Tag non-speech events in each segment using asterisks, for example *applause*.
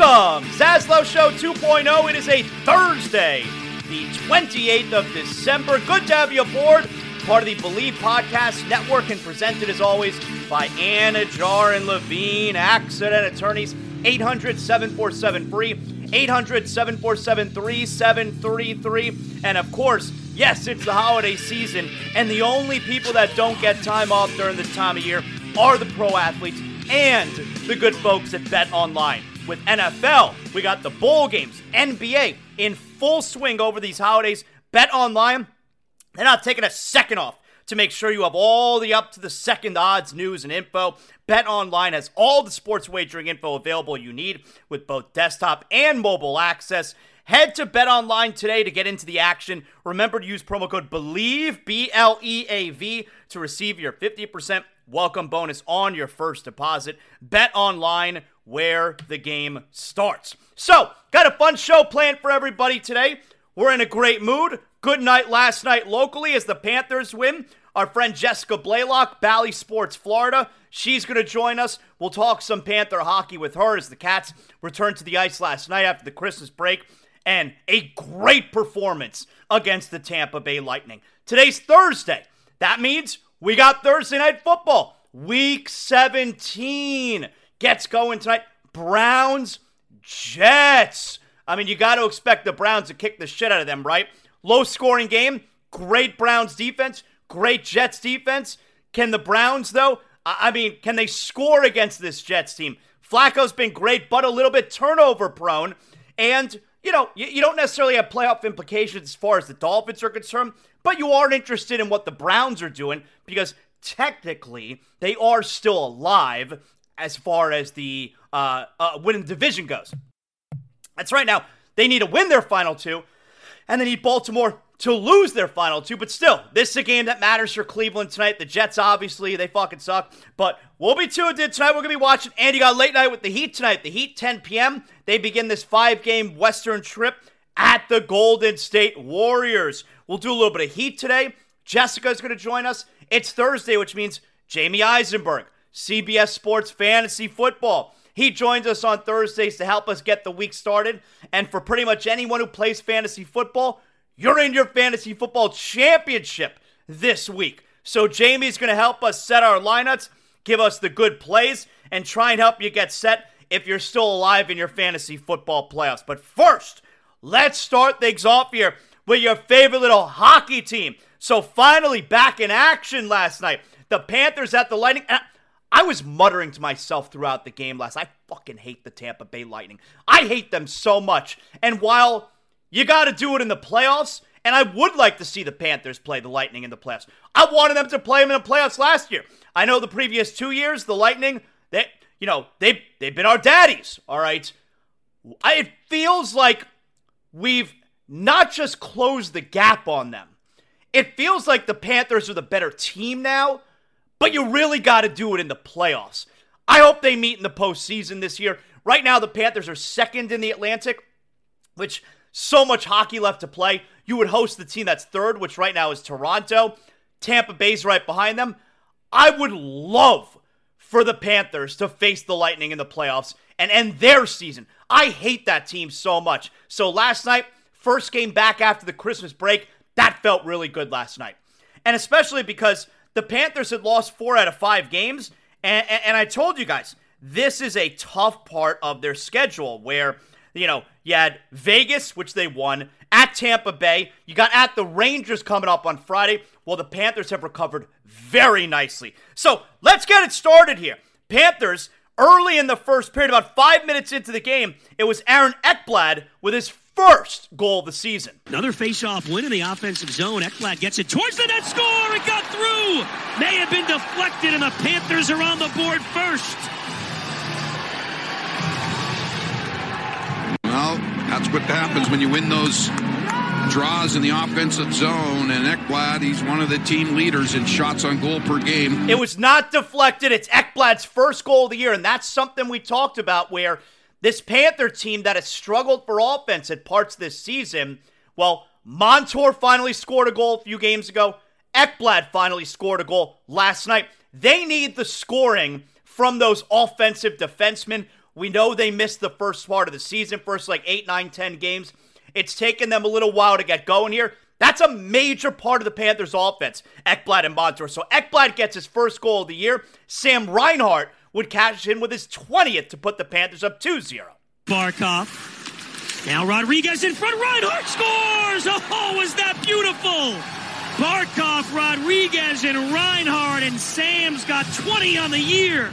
Welcome, Zaslow Show 2.0. It is a Thursday, the 28th of December. Good to have you aboard. Part of the Bleav Podcast Network and presented as always by Anidjar and Levine, accident attorneys, 800 747 free, 800 747 3733. And of course, yes, it's the holiday season, and the only people that don't get time off during this time of year are the pro athletes and the good folks at Bet Online with NFL. We got the bowl games, NBA in full swing over these holidays. Bet online, they're not taking a second off to make sure you have all the up to the second odds, news, and info. Bet Online has all the sports wagering info available you need with both desktop and mobile access. Head to Bet Online today to get into the action. Remember to use promo code BLEAV, B L E A V, to receive your 50% welcome bonus on your first deposit. Bet Online, where the game starts. So, got a fun show planned for everybody today. We're in a great mood. Good night last night locally as the Panthers win. Our friend Jessica Blaylock, Bally Sports Florida, she's going to join us. We'll talk some Panther hockey with her as the Cats returned to the ice last night after the Christmas break and a great performance against the Tampa Bay Lightning. Today's Thursday. That means we got Thursday night football. Week 17 gets going tonight. Browns, Jets. I mean, you got to expect the Browns to kick the shit out of them, right? Low scoring game. Great Browns defense. Great Jets defense. Can the Browns, though? I mean, can they score against this Jets team? Flacco's been great, but a little bit turnover prone. And, you know, you, you don't necessarily have playoff implications as far as the Dolphins are concerned, but you aren't interested in what the Browns are doing because technically they are still alive as far as the uh, uh, winning division goes. That's right now. They need to win their final two, and they need Baltimore to lose their final two. But still, this is a game that matters for Cleveland tonight. The Jets, obviously, they fucking suck. But we'll be tuned in tonight. We're going to be watching. And you got late night with the Heat tonight. The Heat, 10 p.m. They begin this five game Western trip at the Golden State Warriors. We'll do a little bit of Heat today. Jessica's going to join us. It's Thursday, which means Jamey Eisenberg, CBS Sports Fantasy Football. He joins us on Thursdays to help us get the week started. And for pretty much anyone who plays fantasy football, you're in your fantasy football championship this week. So Jamey's going to help us set our lineups, give us the good plays, and try and help you get set if you're still alive in your fantasy football playoffs. But first, let's start things off here with your favorite little hockey team. So finally back in action last night. The Panthers at the Lightning. I was muttering to myself throughout the game last. I fucking hate the Tampa Bay Lightning. I hate them so much. And while you got to do it in the playoffs. And I would like to see the Panthers play the Lightning in the playoffs. I wanted them to play them in the playoffs last year. I know the previous two years, the Lightning, they, you know, they they've been our daddies. All right, I, it feels like we've not just closed the gap on them. It feels like the Panthers are the better team now, but you really got to do it in the playoffs. I hope they meet in the postseason this year. Right now, the Panthers are second in the Atlantic, which so much hockey left to play. You would host the team that's third, which right now is Toronto. Tampa Bay's right behind them. I would love for the Panthers to face the Lightning in the playoffs and end their season. I hate that team so much. So last night, first game back after the Christmas break, that felt really good last night. And especially because the Panthers had lost four out of five games. And, and, and I told you guys, this is a tough part of their schedule where, you know, you had Vegas, which they won, at Tampa Bay. You got at the Rangers coming up on Friday. Well, the Panthers have recovered very nicely. So let's get it started here. Panthers, early in the first period, about five minutes into the game, it was Aaron Ekblad with his first goal of the season. Another face-off win in the offensive zone. Ekblad gets it towards the net score. It got through. May have been deflected, and the Panthers are on the board first. Well, that's what happens when you win those draws in the offensive zone. And Ekblad, he's one of the team leaders in shots on goal per game. It was not deflected. It's Ekblad's first goal of the year, and that's something we talked about where – this Panther team that has struggled for offense at parts this season, well, Montour finally scored a goal a few games ago. Ekblad finally scored a goal last night. They need the scoring from those offensive defensemen. We know they missed the first part of the season, first like eight, nine, ten games. It's taken them a little while to get going here. That's a major part of the Panthers' offense, Ekblad and Montour. So Ekblad gets his first goal of the year. Sam Reinhart would cash in with his 20th to put the Panthers up 2 0. Barkov. Now Rodriguez in front. Reinhart scores! Oh, was that beautiful! Barkov, Rodriguez, and Reinhart, and Sam's got 20 on the year.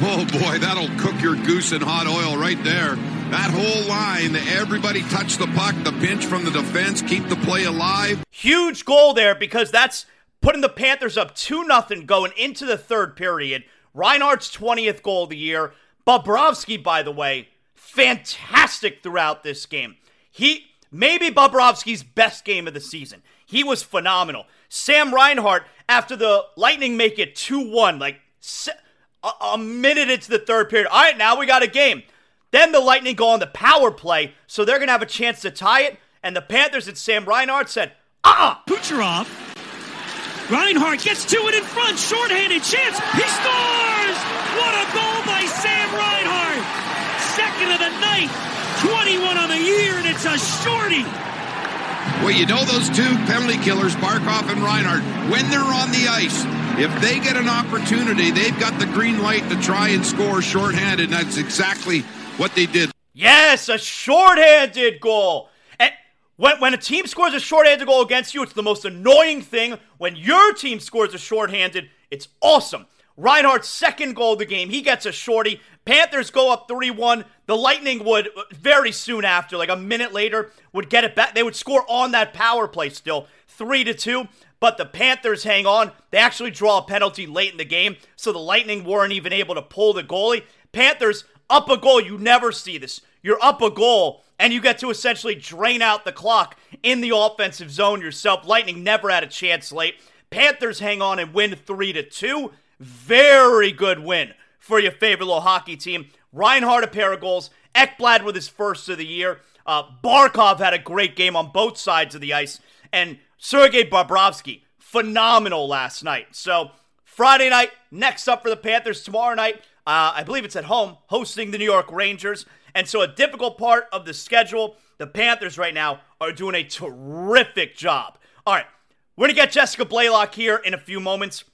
Oh boy, that'll cook your goose in hot oil right there. That whole line, everybody touch the puck, the pinch from the defense, keep the play alive. Huge goal there because that's putting the Panthers up 2 0 going into the third period. Reinhart's 20th goal of the year. Bobrovsky, by the way, fantastic throughout this game. He maybe Bobrovsky's best game of the season. He was phenomenal. Sam Reinhart, after the Lightning make it 2 1, like a, minute into the third period. All right, now we got a game. Then the Lightning go on the power play, so they're going to have a chance to tie it. And the Panthers and Sam Reinhart said, uh uh Kucherov gets to it in front, shorthanded chance. He scores! What a goal by Sam Reinhart! Second of the night, 21 on the year, and it's a shorty. Well, you know those two penalty killers, Barkov and Reinhart, when they're on the ice, if they get an opportunity, they've got the green light to try and score shorthanded, and that's exactly what they did. Yes, a shorthanded goal. When, when a team scores a shorthanded goal against you, it's the most annoying thing. When your team scores a shorthanded, it's awesome. Reinhart's second goal of the game, he gets a shorty. Panthers go up 3 1. The Lightning would very soon after, like a minute later, would get it back. They would score on that power play still, 3 to 2. But the Panthers hang on. They actually draw a penalty late in the game, so the Lightning weren't even able to pull the goalie. Panthers up a goal. You never see this. You're up a goal and you get to essentially drain out the clock in the offensive zone yourself. Lightning never had a chance late. Panthers hang on and win 3 to 2. Very good win for your favorite little hockey team. Reinhart a pair of goals. Ekblad with his first of the year. Uh, Barkov had a great game on both sides of the ice. And Sergei Bobrovsky, phenomenal last night. So Friday night, next up for the Panthers tomorrow night. Uh, I believe it's at home, hosting the New York Rangers. And so, a difficult part of the schedule, the Panthers right now are doing a terrific job. All right, we're to get Jessica Blaylock here in a few moments.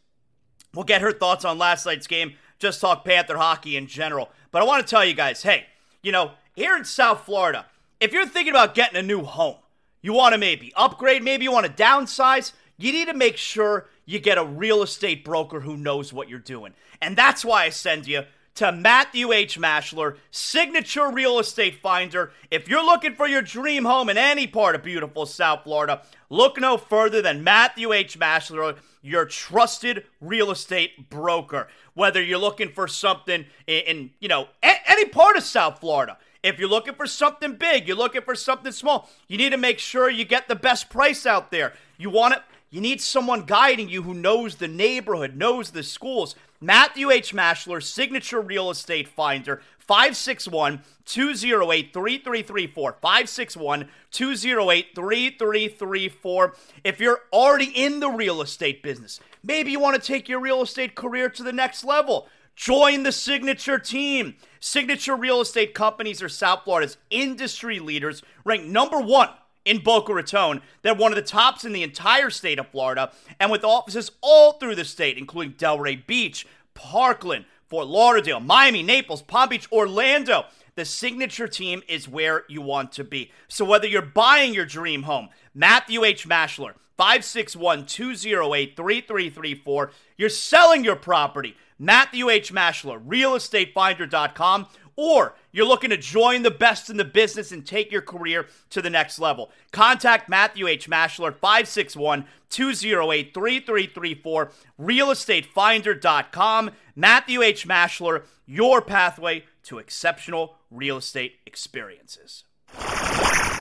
We'll get her thoughts on last night's game, just talk Panther hockey in general. But I want to tell you guys hey, you know, here in South Florida, if you're thinking about getting a new home, you want to maybe upgrade, maybe you want to downsize, you need to make sure you get a real estate broker who knows what you're doing. And that's why I send you to Matthew H. Maschler, signature real estate finder. If you're looking for your dream home in any part of beautiful South Florida, look no further than Matthew H. Maschler, your trusted real estate broker. Whether you're looking for something in, in you know, a- any part of South Florida, If you're looking for something big, you're looking for something small, you need to make sure you get the best price out there. You want it, you need someone guiding you who knows the neighborhood, knows the schools. Matthew H. Maschler, signature real estate finder, 561 208 3334. 561 208 3334. If you're already in the real estate business, maybe you want to take your real estate career to the next level. Join the Signature team. Signature Real Estate Companies are South Florida's industry leaders, ranked number one in Boca Raton. They're one of the tops in the entire state of Florida, and with offices all through the state, including Delray Beach, Parkland, Fort Lauderdale, Miami, Naples, Palm Beach, Orlando. The signature team is where you want to be. So whether you're buying your dream home, Matthew H. Maschler, 561 208 3334, you're selling your property, Matthew H. Maschler, realestatefinder.com, or you're looking to join the best in the business and take your career to the next level. Contact Matthew H. Maschler, 561 208 3334, realestatefinder.com. Matthew H. Maschler, your pathway to exceptional real estate experiences.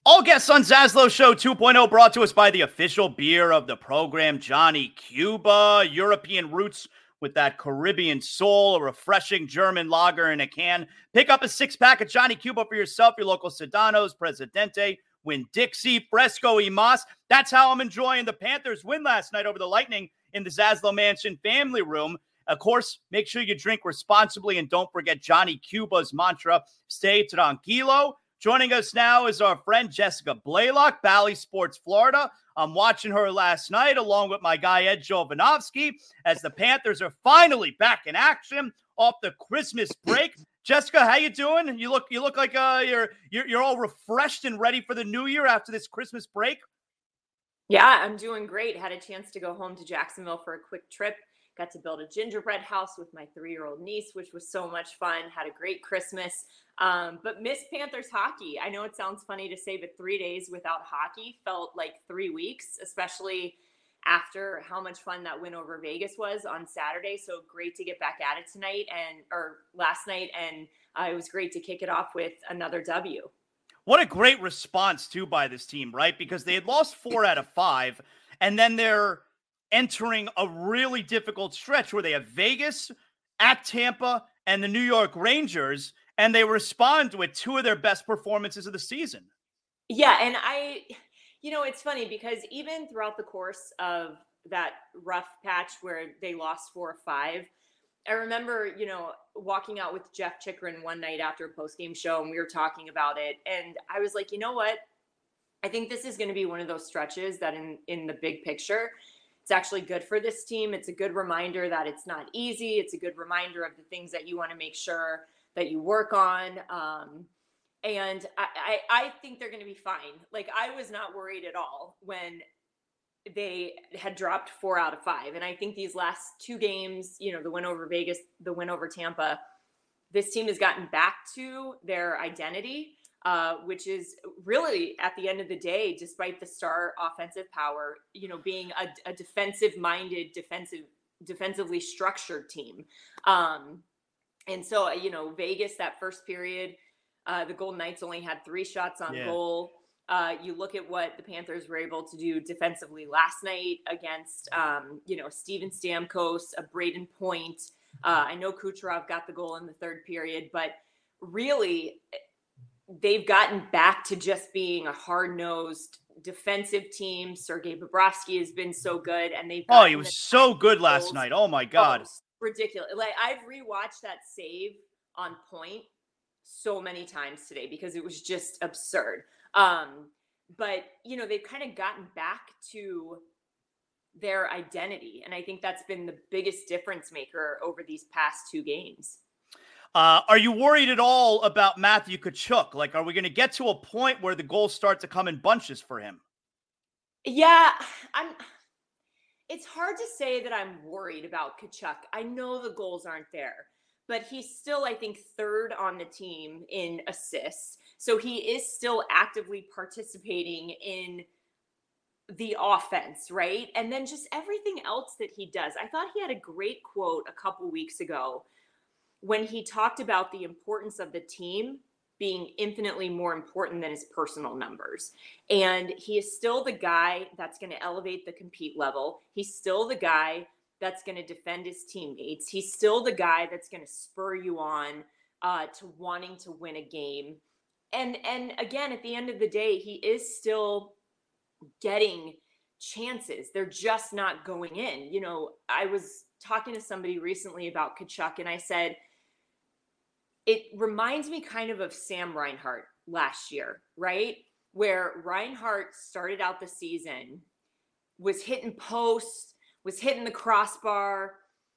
All guests on Zaslow Show 2.0 brought to us by the official beer of the program, Johnny Cuba, European Roots with that Caribbean soul, a refreshing German lager in a can. Pick up a six pack of Johnny Cuba for yourself, your local Sedanos, Presidente, Winn-Dixie, Fresco y Mas. That's how I'm enjoying the Panthers win last night over the Lightning in the Zaslow Mansion family room. Of course, make sure you drink responsibly and don't forget Johnny Cuba's mantra stay tranquilo. Joining us now is our friend Jessica Blaylock, Bally Sports Florida. I'm watching her last night along with my guy Ed Jovanovski as the Panthers are finally back in action off the Christmas break. Jessica, how you doing? You look you look like uh, you're, you're you're all refreshed and ready for the new year after this Christmas break. Yeah, I'm doing great. Had a chance to go home to Jacksonville for a quick trip. Got to build a gingerbread house with my three year old niece, which was so much fun. Had a great Christmas. Um, but Miss Panthers hockey. I know it sounds funny to say, but three days without hockey felt like three weeks, especially after how much fun that win over Vegas was on Saturday. So great to get back at it tonight and or last night, and uh, it was great to kick it off with another W. What a great response too by this team, right? Because they had lost four out of five, and then they're entering a really difficult stretch where they have Vegas at Tampa and the New York Rangers, and they respond with two of their best performances of the season. Yeah, and I, you know, it's funny because even throughout the course of that rough patch where they lost four or five, I remember, you know, walking out with Jeff Chychrun one night after a post game show, and we were talking about it, and I was like, you know what? I think this is going to be one of those stretches that, in in the big picture, it's actually good for this team. It's a good reminder that it's not easy. It's a good reminder of the things that you want to make sure that you work on. Um, and I, I, I think they're going to be fine. Like I was not worried at all when they had dropped four out of five. And I think these last two games, you know, the win over Vegas, the win over Tampa, this team has gotten back to their identity uh, which is really at the end of the day, despite the star offensive power, you know, being a, a defensive-minded, defensive, defensively structured team. Um, and so, uh, you know, Vegas that first period, uh, the Golden Knights only had three shots on yeah. goal. Uh, you look at what the Panthers were able to do defensively last night against, um, you know, Steven Stamkos, a Brayden Point. Uh, I know Kucherov got the goal in the third period, but really they've gotten back to just being a hard-nosed defensive team. Sergei Bobrovsky has been so good, and they've oh, he was so good last night. Oh my god, oh, ridiculous! Like I've rewatched that save on point so many times today because it was just absurd. Um, but you know they've kind of gotten back to their identity, and I think that's been the biggest difference maker over these past two games. Uh, are you worried at all about Matthew Tkachuk? Like, are we going to get to a point where the goals start to come in bunches for him? Yeah, I'm. It's hard to say that I'm worried about Tkachuk. I know the goals aren't there, but he's still, I think, third on the team in assists. So he is still actively participating in the offense, right? And then just everything else that he does. I thought he had a great quote a couple weeks ago when he talked about the importance of the team being infinitely more important than his personal numbers. And he is still the guy that's going to elevate the compete level. He's still the guy that's going to defend his teammates. He's still the guy that's going to spur you on uh, to wanting to win a game. And and again, at the end of the day, he is still getting chances. They're just not going in. You know, I was talking to somebody recently about Tkachuk, and I said it reminds me kind of of Sam Reinhart last year, right? Where Reinhart started out the season, was hitting posts, was hitting the crossbar,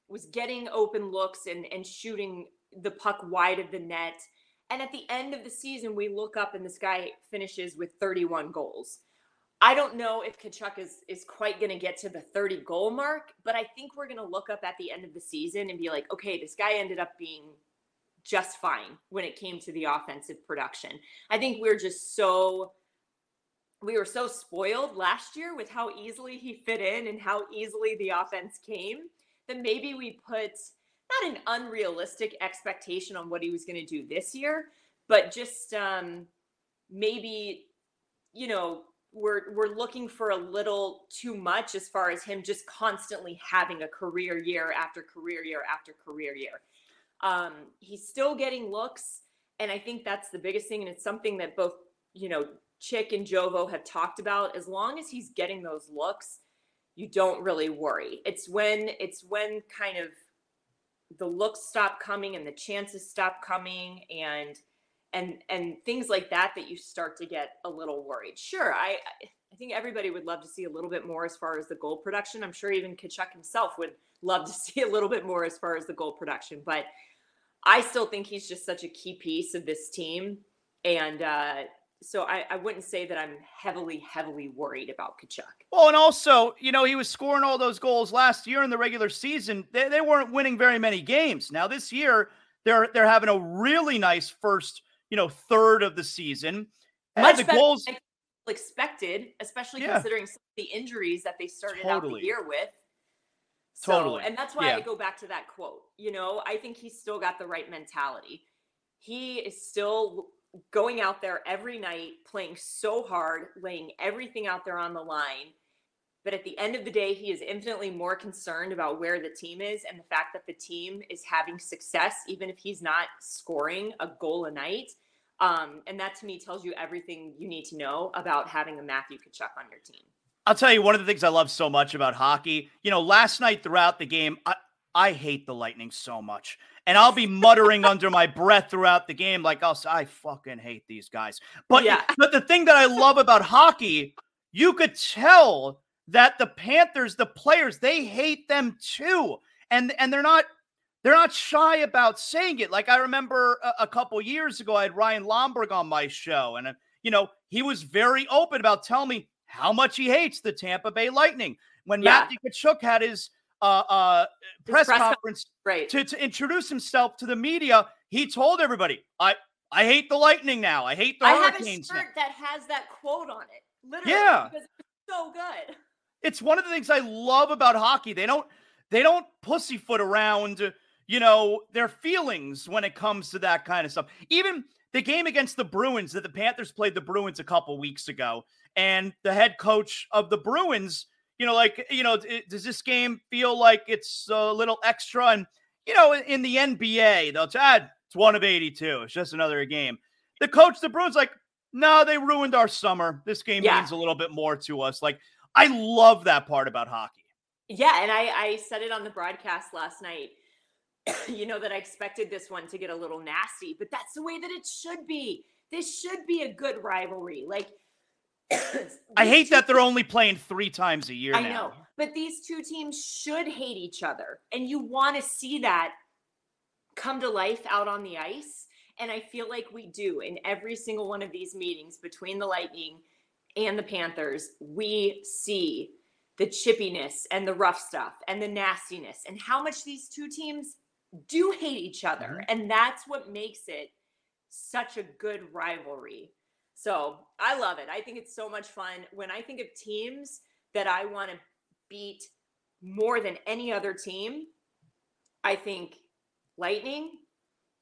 was getting open looks and, and shooting the puck wide of the net. And at the end of the season, we look up and this guy finishes with 31 goals. I don't know if Tkachuk is is quite going to get to the 30 goal mark, but I think we're going to look up at the end of the season and be like, okay, this guy ended up being just fine when it came to the offensive production. I think we're just so we were so spoiled last year with how easily he fit in and how easily the offense came that maybe we put not an unrealistic expectation on what he was going to do this year, but just um, maybe you know we're we're looking for a little too much as far as him just constantly having a career year after career year after career year. Um, he's still getting looks, and I think that's the biggest thing. And it's something that both you know Chick and Jovo have talked about. As long as he's getting those looks, you don't really worry. It's when it's when kind of the looks stop coming and the chances stop coming and and and things like that that you start to get a little worried. Sure, I I think everybody would love to see a little bit more as far as the goal production. I'm sure even Tkachuk himself would love to *laughs* see a little bit more as far as the goal production, but I still think he's just such a key piece of this team. And uh, so I, I, wouldn't say that I'm heavily, heavily worried about Tkachuk. Well, and also, you know, he was scoring all those goals last year in the regular season. They, they weren't winning very many games. Now this year, they're they're having a really nice first, you know, third of the season. Much the goals expected, especially yeah. considering the injuries that they started totally. out the year with. So, totally. And that's why yeah. I go back to that quote. You know, I think he's still got the right mentality. He is still going out there every night, playing so hard, laying everything out there on the line. But at the end of the day, he is infinitely more concerned about where the team is and the fact that the team is having success, even if he's not scoring a goal a night. Um, and that to me tells you everything you need to know about having a Matthew Tkachuk on your team. I'll tell you one of the things I love so much about hockey. You know, last night throughout the game, I, I hate the Lightning so much. And I'll be muttering under my *laughs* breath throughout the game, like I'll I fucking hate these guys. But yeah. but the thing that I love about hockey, you could tell that the Panthers, the players, they hate them too. And and they're not they're not shy about saying it. Like I remember a, a couple years ago, I had Ryan Lomberg on my show, and uh, you know he was very open about telling me how much he hates the Tampa Bay Lightning. When yeah. Matthew Tkachuk had his uh, uh, press, press, conference right. to, to introduce himself to the media, he told everybody, "I I hate the Lightning now. I hate the I Hurricanes." I have a shirt now. that has that quote on it, literally, yeah, because it's so good. It's one of the things I love about hockey. They don't they don't pussyfoot around, you know, their feelings when it comes to that kind of stuff. Even the game against the Bruins that the Panthers played the Bruins a couple weeks ago and the head coach of the Bruins, you know, like, you know, it, does this game feel like it's a little extra? And, you know, in the NBA, they'll add ah, it's one of 82. It's just another game. The coach, the Bruins, like, no, they ruined our summer. This game yeah. means a little bit more to us. Like, I love that part about hockey. Yeah. And I, I said it on the broadcast last night. *clears throat* you know, that I expected this one to get a little nasty, but that's the way that it should be. This should be a good rivalry. Like, *coughs* I hate that they're only playing three times a year. I now. know, but these two teams should hate each other, and you want to see that come to life out on the ice. And I feel like we do in every single one of these meetings between the Lightning and the Panthers. We see the chippiness and the rough stuff and the nastiness and how much these two teams do hate each other. Mm-hmm. And that's what makes it such a good rivalry. So I love it. I think it's so much fun. When I think of teams that I want to beat more than any other team, I think Lightning,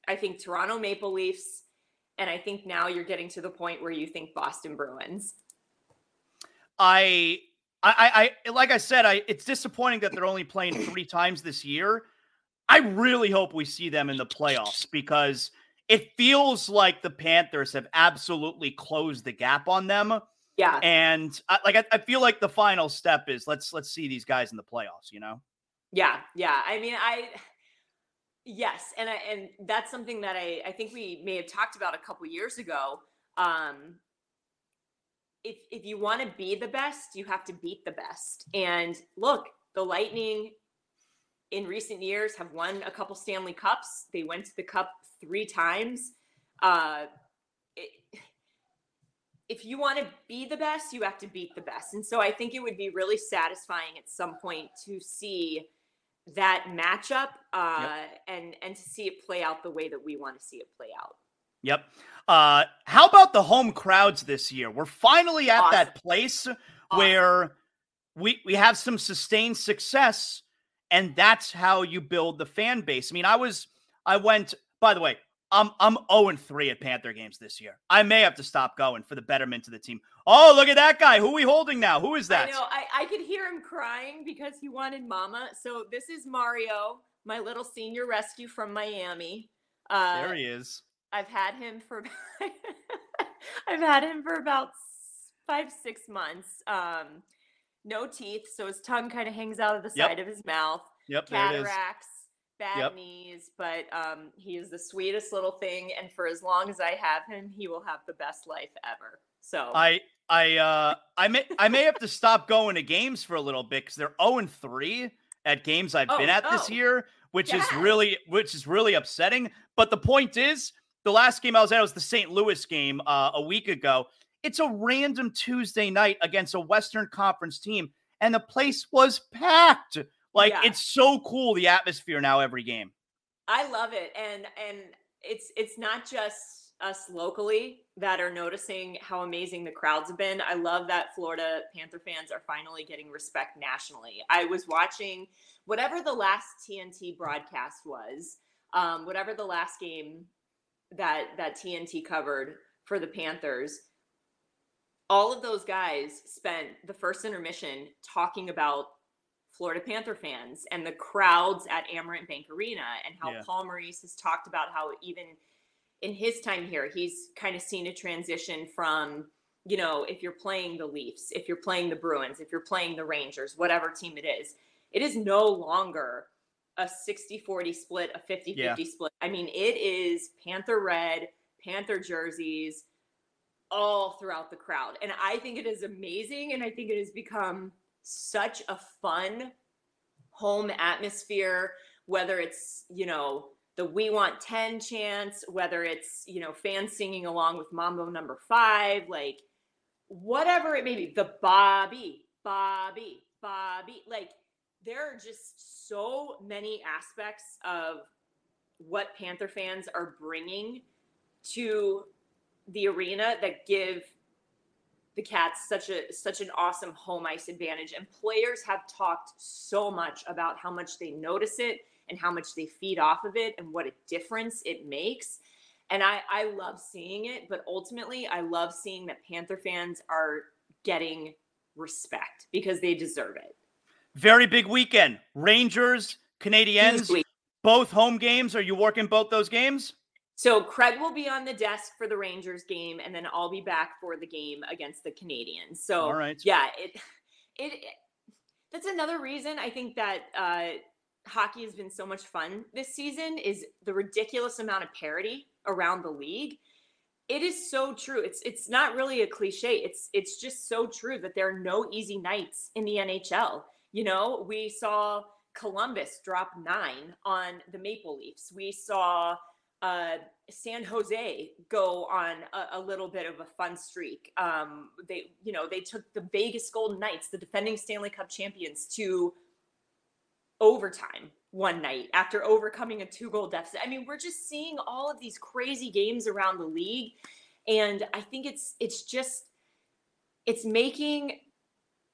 I think Toronto Maple Leafs, And I think now you're getting to the point where you think Boston Bruins. I I, I, like I said, I it's disappointing that they're only playing three times this year. I really hope we see them in the playoffs because it feels like the Panthers have absolutely closed the gap on them. Yeah, and I, like I, I feel like the final step is let's let's see these guys in the playoffs. You know? Yeah, yeah. I mean, I yes, and I and that's something that I I think we may have talked about a couple years ago. Um, if if you want to be the best, you have to beat the best. And look, the Lightning in recent years have won a couple Stanley Cups. They went to the Cup three times. Uh, it, if you want to be the best, you have to beat the best. And so I think it would be really satisfying at some point to see that matchup uh, yep. and and to see it play out the way that we want to see it play out. Yep. Uh, how about the home crowds this year? We're finally at awesome. that place awesome. where we we have some sustained success, and that's how you build the fan base. I mean, I was I went. By the way, I'm I'm 0 3 at Panther games this year. I may have to stop going for the betterment of the team. Oh, look at that guy. Who are we holding now? Who is that? I know. I, I could hear him crying because he wanted mama. So this is Mario, my little senior rescue from Miami. Uh, there he is. I've had him for *laughs* I've had him for about five six months. Um, no teeth, so his tongue kind of hangs out of the side yep. of his mouth. Yep, cataracts, bad yep. knees, but um, he is the sweetest little thing, and for as long as I have him, he will have the best life ever. So I I uh I may I may have to stop going to games for a little bit because they're 0 and 3 at games I've oh, been at oh. this year, which yes. is really which is really upsetting. But the point is, the last game I was at was the St. Louis game uh, a week ago. It's a random Tuesday night against a Western Conference team, and the place was packed. Like yeah. it's so cool the atmosphere now every game. I love it, and and it's it's not just us locally that are noticing how amazing the crowds have been. I love that Florida Panther fans are finally getting respect nationally. I was watching whatever the last TNT broadcast was, um, whatever the last game that that TNT covered for the Panthers, all of those guys spent the first intermission talking about Florida Panther fans and the crowds at Amerant Bank Arena and how yeah. Paul Maurice has talked about how even in his time here, he's kind of seen a transition from, you know, if you're playing the Leafs, if you're playing the Bruins, if you're playing the Rangers, whatever team it is, it is no longer a 60 40 split, a 50 50 yeah. split. I mean, it is Panther red, Panther jerseys all throughout the crowd. And I think it is amazing. And I think it has become such a fun home atmosphere, whether it's, you know, the We Want 10 chants, whether it's, you know, fans singing along with Mambo number five, like whatever it may be, the Bobby, Bobby, Bobby, like there are just so many aspects of what Panther fans are bringing to the arena that give the Cats such a such an awesome home ice advantage and players have talked so much about how much they notice it and how much they feed off of it and what a difference it makes and I I love seeing it but ultimately I love seeing that Panther fans are getting respect because they deserve it very big weekend. Rangers, Canadiens, both home games. Are you working both those games? So Craig will be on the desk for the Rangers game, and then I'll be back for the game against the Canadiens. So, all right, yeah, it, it, *laughs* it that's another reason I think that uh, hockey has been so much fun this season is the ridiculous amount of parity around the league. It is so true. It's it's not really a cliche. It's it's just so true that there are no easy nights in the NHL. You know, we saw Columbus drop nine on the Maple Leafs. We saw uh, San Jose go on a, a, little bit of a fun streak. Um, they, you know, they took the Vegas Golden Knights, the defending Stanley Cup champions, to overtime one night after overcoming a two-goal deficit. I mean, we're just seeing all of these crazy games around the league, and I think it's it's just it's making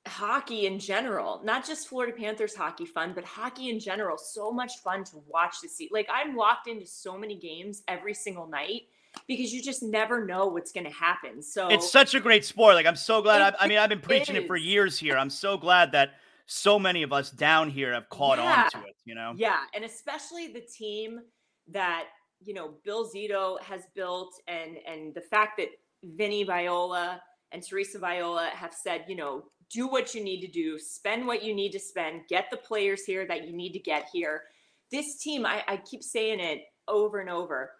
hockey in general, not just Florida Panthers hockey fun, but hockey in general, so much fun to watch to see. Like I'm locked into so many games every single night because you just never know what's going to happen. So it's such a great sport. Like I'm so glad. I, I, mean, I've been preaching is. it for years here. I'm so glad that so many of us down here have caught yeah. on to it. You know? Yeah, and especially the team that you know Bill Zito has built, and and the fact that Vinny Viola and Teresa Viola have said, you know, do what you need to do, spend what you need to spend, get the players here that you need to get here. This team, I, I keep saying it over and over.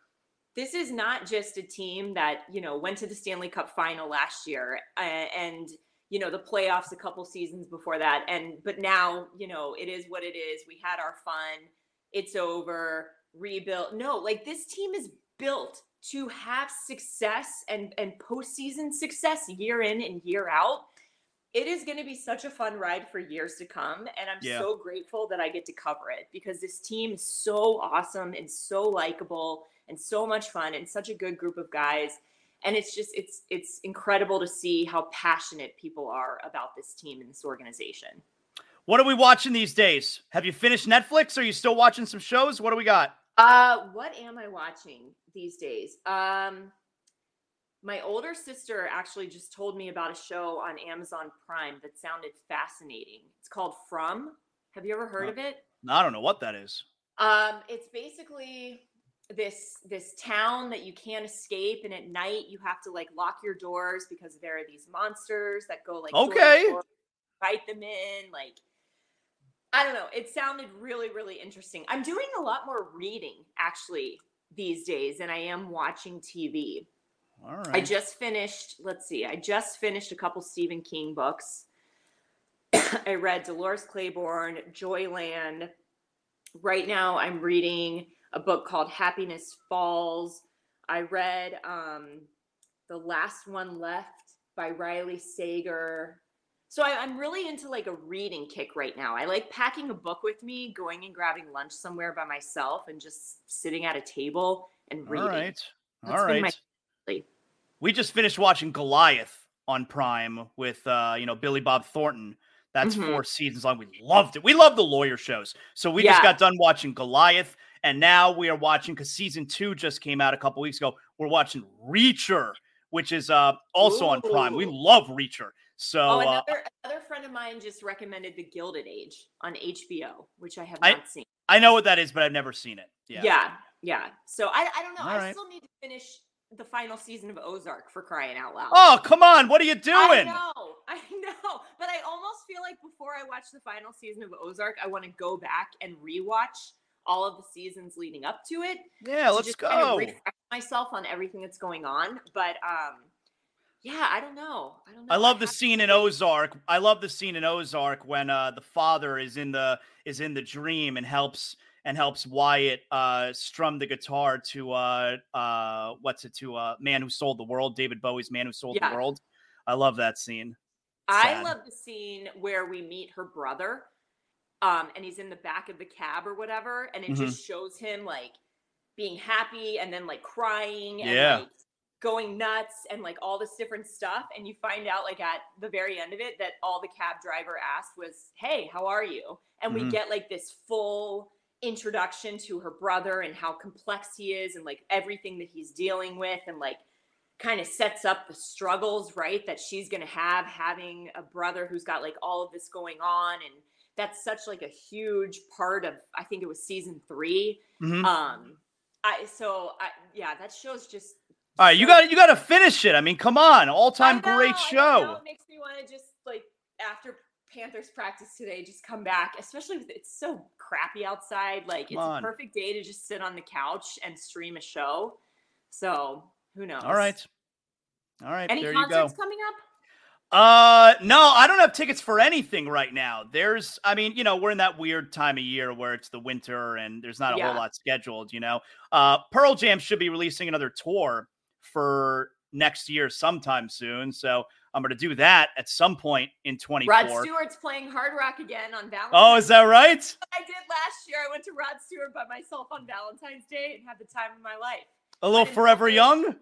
This is not just a team that, you know, went to the Stanley Cup final last year and, and you know the playoffs a couple seasons before that and but now you know it is what it is. We had our fun. It's over. Rebuild no like this team is built to have success and and postseason success year in and year out it is going to be such a fun ride for years to come. And I'm yeah. so grateful that I get to cover it because this team is so awesome and so likable and so much fun and such a good group of guys. And it's just it's it's incredible to see how passionate people are about this team and this organization. What are we watching these days? Have you finished Netflix? Are you still watching some shows? What do we got? Uh, what am I watching these days? Um, my older sister actually just told me about a show on Amazon Prime that sounded fascinating. It's called From. Have you ever heard of it? No, I don't know what that is. Um, it's basically this this town that you can't escape, and at night you have to like lock your doors because there are these monsters that go like okay, fight them in. Like I don't know. It sounded really really interesting. I'm doing a lot more reading actually these days than I am watching TV. All right. I just finished, let's see, I just finished a couple Stephen King books. *coughs* I read Dolores Claiborne, Joyland. Right now, I'm reading a book called Happiness Falls. I read um, The Last One Left by Riley Sager. So I, am really into like a reading kick right now. I like packing a book with me, going and grabbing lunch somewhere by myself, and just sitting at a table and reading. All right. All right. My- we just finished watching Goliath on Prime with uh, you know Billy Bob Thornton. That's mm-hmm. four seasons long. We loved it. We love the lawyer shows. So we yeah. just got done watching Goliath, and now we are watching because season two just came out a couple weeks ago. We're watching Reacher, which is uh, also Ooh. on Prime. We love Reacher. So oh, uh, another, uh, another friend of mine just recommended The Gilded Age on HBO, which I have not I, seen. I know what that is, but I've never seen it. Yeah, yeah, yeah. So I, I don't know. All I right. still need to finish the final season of Ozark for crying out loud. Oh, come on. What are you doing? I know. *laughs* I know. But I almost feel like before I watch the final season of Ozark, I want to go back and rewatch all of the seasons leading up to it. Yeah, let's go. Kind of refresh myself on everything that's going on. But um yeah, I don't know. I don't know. I love I the scene in Ozark. I love the scene in Ozark when uh the father is in the is in the dream and helps and helps Wyatt uh, strum the guitar to uh, uh, what's it to uh, "Man Who Sold the World," David Bowie's "Man Who Sold yeah. the World." I love that scene. Sad. I love the scene where we meet her brother, um, and he's in the back of the cab or whatever, and it mm-hmm. just shows him like being happy and then like crying and yeah. like going nuts and like all this different stuff and you find out like at the very end of it that all the cab driver asked was hey how are you and mm-hmm. we get like this full introduction to her brother and how complex he is and like everything that he's dealing with and like kind of sets up the struggles right that she's going to have having a brother who's got like all of this going on. And that's such like a huge part of i think it was season 3 mm-hmm. um i so i yeah that show's just all right you got you got to finish it. I mean come on all-time great show. it makes me want to just like after Panthers practice today, just come back, especially with it's so crappy outside. Like come it's on. a perfect day to just sit on the couch and stream a show. So who knows? All right. All right. Any there concerts coming up? Uh no, I don't have tickets for anything right now. There's I mean, you know, we're in that weird time of year where it's the winter and there's not a yeah. whole lot scheduled, you know. Uh Pearl Jam should be releasing another tour for next year sometime soon. So I'm going to do that at some point in 24. Rod Stewart's playing Hard Rock again on Valentine's. Oh, is that right? I did last year. I went to Rod Stewart by myself on Valentine's Day and had the time of my life. A little Forever Young.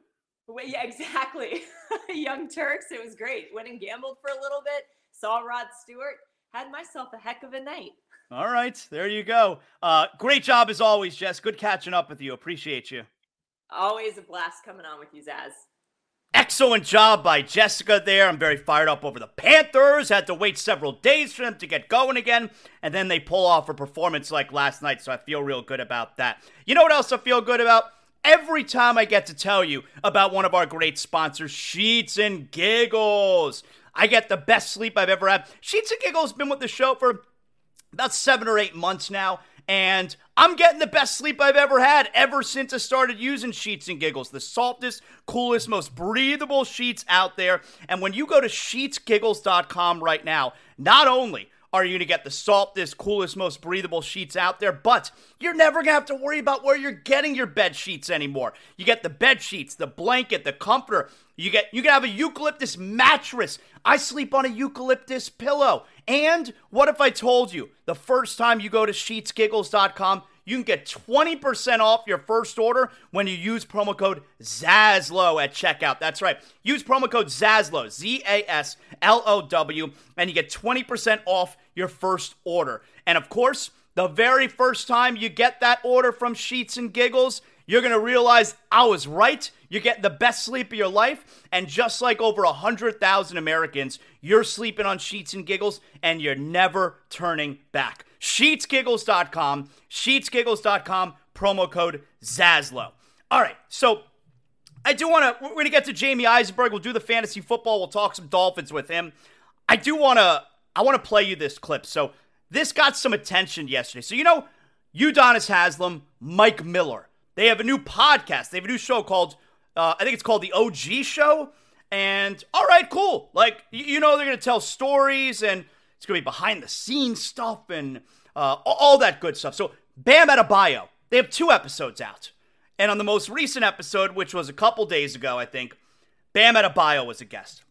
Yeah, exactly. *laughs* Young Turks. It was great. Went and gambled for a little bit. Saw Rod Stewart. Had myself a heck of a night. All right, there you go. Uh, great job as always, Jess. Good catching up with you. Appreciate you. Always a blast coming on with you, Zas. Excellent job by Jessica there. I'm very fired up over the Panthers. Had to wait several days for them to get going again, and then they pull off a performance like last night, so I feel real good about that. You know what else I feel good about? Every time I get to tell you about one of our great sponsors, Sheets and Giggles. I get the best sleep I've ever had. Sheets and Giggles been with the show for about seven or eight months now. And I'm getting the best sleep I've ever had ever since I started using Sheets and Giggles. The softest, coolest, most breathable sheets out there. And when you go to sheetsgiggles.com right now, not only are you going to get the softest, coolest, most breathable sheets out there, but you're never going to have to worry about where you're getting your bed sheets anymore. You get the bed sheets, the blanket, the comforter. You get you can have a eucalyptus mattress. I sleep on a eucalyptus pillow. And what if I told you the first time you go to sheetsgiggles.com, you can get 20% off your first order when you use promo code ZASLOW at checkout. That's right. Use promo code ZASLOW, Z A S L O W, and you get 20% off your first order. And of course, the very first time you get that order from Sheets and Giggles, you're going to realize I was right. You're getting the best sleep of your life. And just like over 100,000 Americans, you're sleeping on sheets and giggles and you're never turning back. Sheetsgiggles.com, sheetsgiggles.com, promo code ZASLOW. All right, so I do want to, we're going to get to Jamey Eisenberg. We'll do the fantasy football. We'll talk some Dolphins with him. I do want to, I want to play you this clip. So this got some attention yesterday. So, you know, Udonis Haslem, Mike Miller. They have a new podcast. They have a new show called, uh, I think it's called the OG Show. And all right, cool. Like, you know, they're going to tell stories and it's going to be behind the scenes stuff and uh, all that good stuff. So, Bam Adebayo. they have two episodes out. And on the most recent episode, which was a couple days ago, I think, Bam Adebayo was a guest.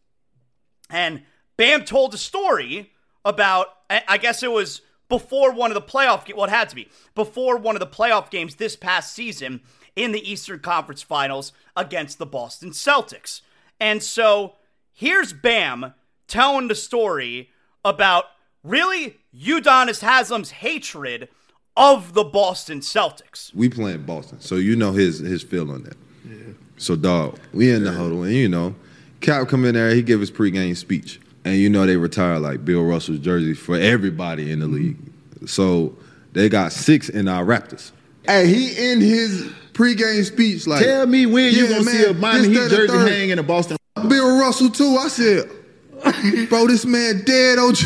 And Bam told a story about, I guess it was before one of the playoff well it had to be before one of the playoff games this past season in the Eastern Conference Finals against the Boston Celtics. And so here's Bam telling the story about really Udonis Haslem's hatred of the Boston Celtics. We playing Boston, so you know his his feel on that. Yeah. So dog, we in the huddle, and you know, Cap come in there, he give his pregame speech and you know they retire like Bill Russell's jersey for everybody in the mm-hmm. league. So they got six in our rafters. Hey, he in his pregame speech like, "Tell me when yeah, you gonna man, see a Miami Heat jersey hanging in a Boston." Bill Russell too. I said, *laughs* "Bro, this man dead." OG.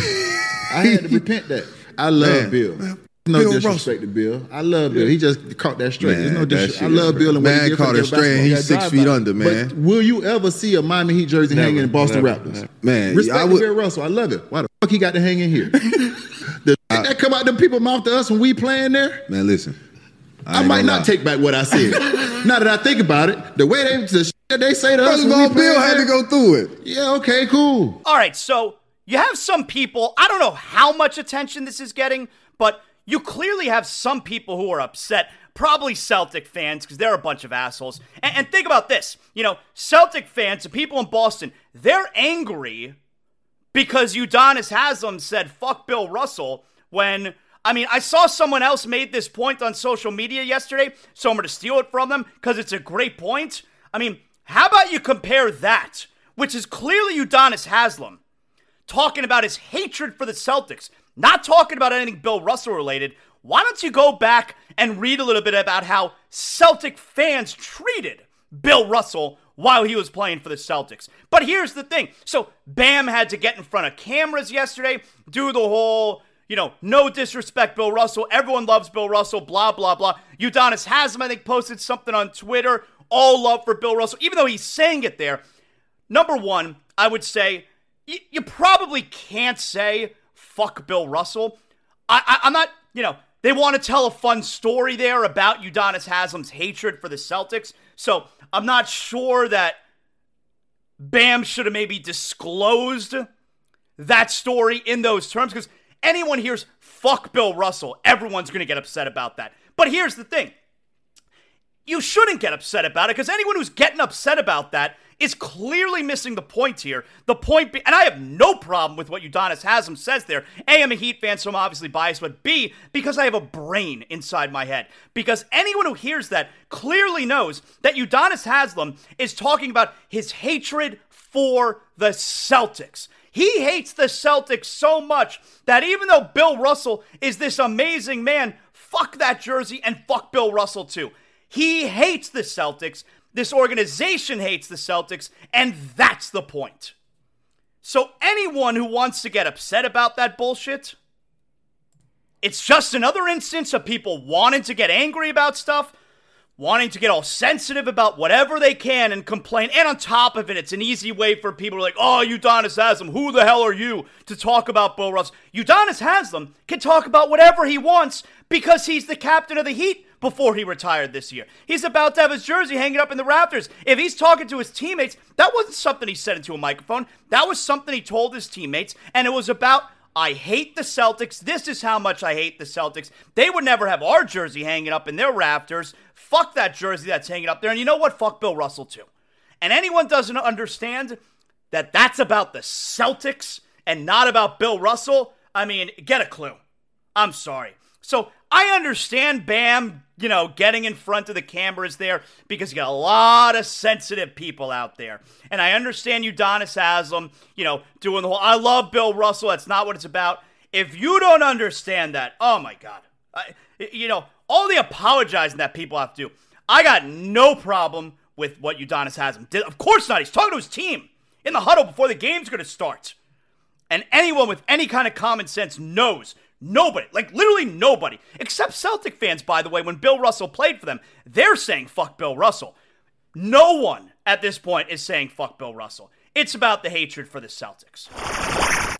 I had to repent that. I love man, Bill. Man, no Bill disrespect Russell. to Bill. I love Bill. He just caught that straight. Man, no disrespect. I love Bill and man caught it straight. He's six feet under, man. But will you ever see a Miami Heat jersey never, hanging in Boston never, rafters? Never. Man, respect I would, Bill Russell. I love it. Why the fuck he got to hang in here? *laughs* the I, that come out the people mouth to us when we playing there. Man, listen. I, I might not lie. take back what I said. *laughs* now that I think about it, the way they the they say to us, First of all, Bill had to go through it. Yeah, okay, cool. All right, so you have some people. I don't know how much attention this is getting, but you clearly have some people who are upset, probably Celtic fans, because they're a bunch of assholes. And, and, think about this you know, Celtic fans, the people in Boston, they're angry because Udonis Haslem said, fuck Bill Russell, when. I mean, I saw someone else made this point on social media yesterday, so I'm going to steal it from them because it's a great point. I mean, how about you compare that, which is clearly Udonis Haslem, talking about his hatred for the Celtics, not talking about anything Bill Russell related, why don't you go back and read a little bit about how Celtic fans treated Bill Russell while he was playing for the Celtics? But here's the thing. So Bam had to get in front of cameras yesterday, do the whole, you know, no disrespect, Bill Russell. Everyone loves Bill Russell, blah, blah, blah. Udonis Haslem, I think, posted something on Twitter. All love for Bill Russell, even though he's saying it there. Number one, I would say y- you probably can't say fuck Bill Russell. I, I, I'm not, you know, they want to tell a fun story there about Udonis Haslem's hatred for the Celtics. So I'm not sure that Bam should have maybe disclosed that story in those terms because anyone hears fuck Bill Russell, everyone's going to get upset about that. But here's the thing you shouldn't get upset about it because anyone who's getting upset about that is clearly missing the point here. The point, be- and I have no problem with what Udonis Haslem says there. A, I'm a Heat fan, so I'm obviously biased, but B, because I have a brain inside my head. Because anyone who hears that clearly knows that Udonis Haslem is talking about his hatred for the Celtics. He hates the Celtics so much that even though Bill Russell is this amazing man, fuck that jersey and fuck Bill Russell too. He hates the Celtics. This organization hates the Celtics, and that's the point. So, anyone who wants to get upset about that bullshit, it's just another instance of people wanting to get angry about stuff, wanting to get all sensitive about whatever they can and complain. And on top of it, it's an easy way for people like, oh, Udonis Haslem, who the hell are you to talk about Bill Russell? Udonis Haslem can talk about whatever he wants because he's the captain of the Heat before he retired this year. He's about to have his jersey hanging up in the rafters. If he's talking to his teammates, that wasn't something he said into a microphone. That was something he told his teammates, and it was about I hate the Celtics. This is how much I hate the Celtics. They would never have our jersey hanging up in their rafters. Fuck that jersey that's hanging up there. And you know what? Fuck Bill Russell too. And anyone doesn't understand that that's about the Celtics and not about Bill Russell, I mean, get a clue. I'm sorry. So I understand Bam, you know, getting in front of the cameras there because you got a lot of sensitive people out there. And I understand Udonis Haslem, you know, doing the whole, I love Bill Russell. That's not what it's about. If you don't understand that, oh my God. I, you know, all the apologizing that people have to do. I got no problem with what Udonis Haslem did. Of course not. He's talking to his team in the huddle before the game's going to start. And anyone with any kind of common sense knows Nobody, like literally nobody, except Celtic fans, by the way, when Bill Russell played for them, they're saying fuck Bill Russell. No one at this point is saying fuck Bill Russell. It's about the hatred for the Celtics.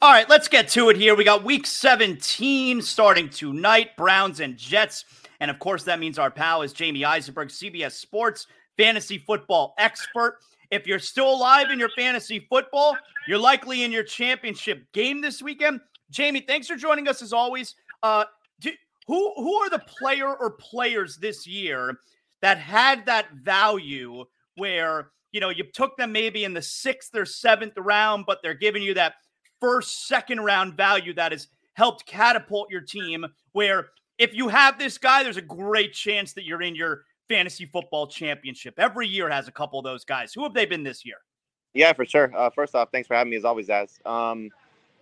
All right, let's get to it here. We got week 17 starting tonight, Browns and Jets. And of course, that means our pal is Jamey Eisenberg, CBS Sports fantasy football expert. If you're still alive in your fantasy football, you're likely in your championship game this weekend. Jamey, thanks for joining us as always. Uh, do, who who are the player or players this year that had that value where you know you took them maybe in the sixth or seventh round, but they're giving you that first, second round value that has helped catapult your team. Where if you have this guy, there's a great chance that you're in your fantasy football championship. Every year has a couple of those guys. Who have they been this year? Yeah, for sure. Uh, first off, thanks for having me as always, as um,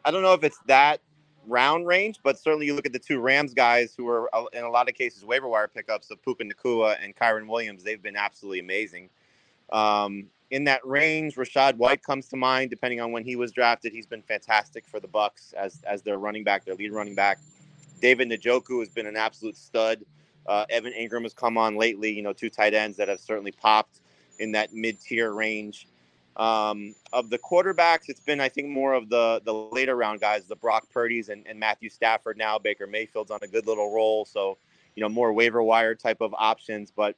I don't know if it's that round range, but certainly you look at the two Rams guys who are uh, in a lot of cases waiver wire pickups of Puka Nacua and Kyren Williams. They've been absolutely amazing. Um, in that range, Rachaad White comes to mind. Depending on when he was drafted, he's been fantastic for the Bucs as as their running back, their lead running back. David Njoku has been an absolute stud. Uh, Evan Engram has come on lately. You know, two tight ends that have certainly popped in that mid tier range. Um, of the quarterbacks, it's been I think more of the the later round guys, the Brock Purdy's and, and Matthew Stafford. Now Baker Mayfield's on a good little roll, so you know more waiver wire type of options. But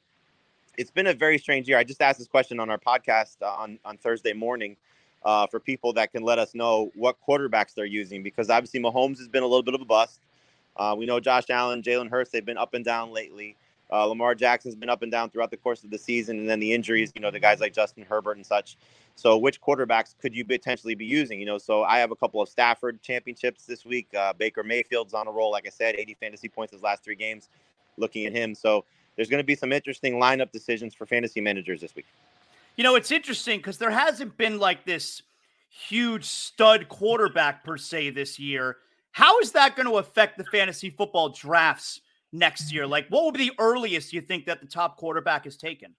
it's been a very strange year. I just asked this question on our podcast uh, on on Thursday morning uh, for people that can let us know what quarterbacks they're using because obviously Mahomes has been a little bit of a bust. Uh, we know Josh Allen, Jalen Hurts, they've been up and down lately. Uh, Lamar Jackson's been up and down throughout the course of the season, and then the injuries, you know, the guys like Justin Herbert and such. So, which quarterbacks could you potentially be using? You know, so I have a couple of Stafford championships this week. Uh, Baker Mayfield's on a roll, like I said, 80 fantasy points his last three games. Looking at him, so there's going to be some interesting lineup decisions for fantasy managers this week. You know, it's interesting because there hasn't been like this huge stud quarterback per se this year. How is that going to affect the fantasy football drafts? next year? Like, what will be the earliest you think that the top quarterback is taken?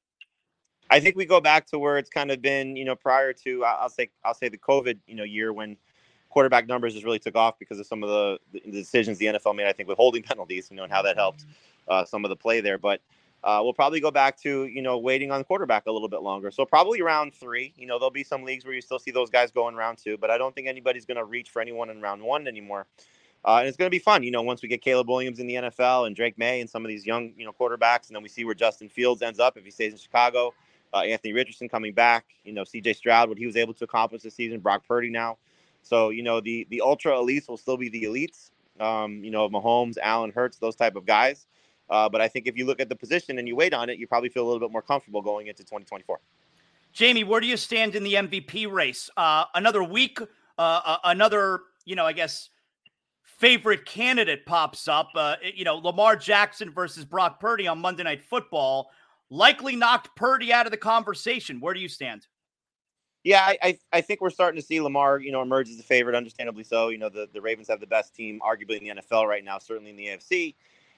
I think we go back to where it's kind of been, you know, prior to I'll say I'll say the COVID, you know, year when quarterback numbers just really took off because of some of the, the decisions the NFL made. I think with holding *laughs* penalties, you know, and how that helped uh, some of the play there. But uh, we'll probably go back to you know waiting on quarterback a little bit longer. So probably round three. You know, there'll be some leagues where you still see those guys go in round two, but I don't think anybody's going to reach for anyone in round one anymore. Uh, and it's going to be fun, you know, once we get Caleb Williams in the NFL and Drake Maye and some of these young, you know, quarterbacks, and then we see where Justin Fields ends up if he stays in Chicago. Uh, Anthony Richardson coming back, you know, C.J. Stroud, what he was able to accomplish this season. Brock Purdy now, so you know the the ultra elites will still be the elites. Um, you know, Mahomes, Allen, Hurts, those type of guys. Uh, but I think if you look at the position and you wait on it, you probably feel a little bit more comfortable going into 2024. Jamey, where do you stand in the MVP race? Uh, another week, uh, uh, another, you know, I guess favorite candidate pops up. Uh, you know, Lamar Jackson versus Brock Purdy on Monday Night Football likely knocked Purdy out of the conversation. Where do you stand? Yeah, I, I, I think we're starting to see Lamar, you know, emerge as a favorite, understandably so. You know, the, the Ravens have the best team, arguably in the NFL right now, certainly in the AFC.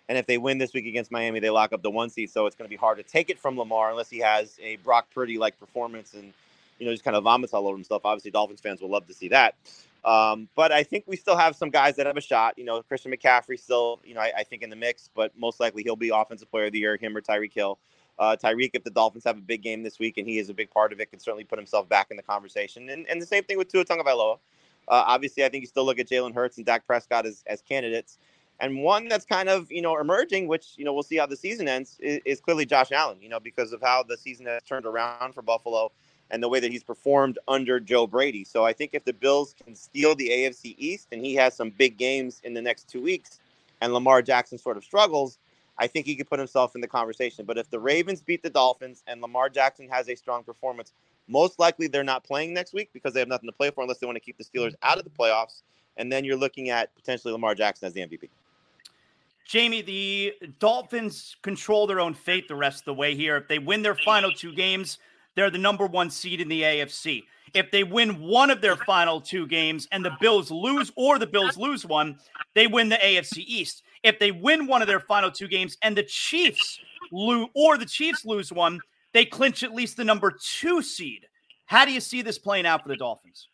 And if they win this week against Miami, they lock up the one seed. So it's going to be hard to take it from Lamar unless he has a Brock Purdy like performance and, you know, just kind of vomits all over himself. Obviously, Dolphins fans will love to see that. Um, but I think we still have some guys that have a shot. You know, Christian McCaffrey still, you know, I, I think in the mix, but most likely he'll be Offensive Player of the Year, him or Tyreek Hill. Uh, Tyreek, if the Dolphins have a big game this week and he is a big part of it, can certainly put himself back in the conversation. And, and the same thing with Tua Tagovailoa. Uh, obviously, I think you still look at Jalen Hurts and Dak Prescott as, as candidates. And one that's kind of, you know, emerging, which, you know, we'll see how the season ends, is, is clearly Josh Allen, you know, because of how the season has turned around for Buffalo and the way that he's performed under Joe Brady. So I think if the Bills can steal the AFC East and he has some big games in the next two weeks and Lamar Jackson sort of struggles – I think he could put himself in the conversation. But if the Ravens beat the Dolphins and Lamar Jackson has a strong performance, most likely they're not playing next week because they have nothing to play for unless they want to keep the Steelers out of the playoffs. And then you're looking at potentially Lamar Jackson as the MVP. Jamey, the Dolphins control their own fate the rest of the way here. If they win their final two games, they're the number one seed in the AFC. If they win one of their final two games and the Bills lose or the Bills lose one, they win the AFC East. If they win one of their final two games and the Chiefs lose or the Chiefs lose one, they clinch at least the number two seed. How do you see this playing out for the Dolphins?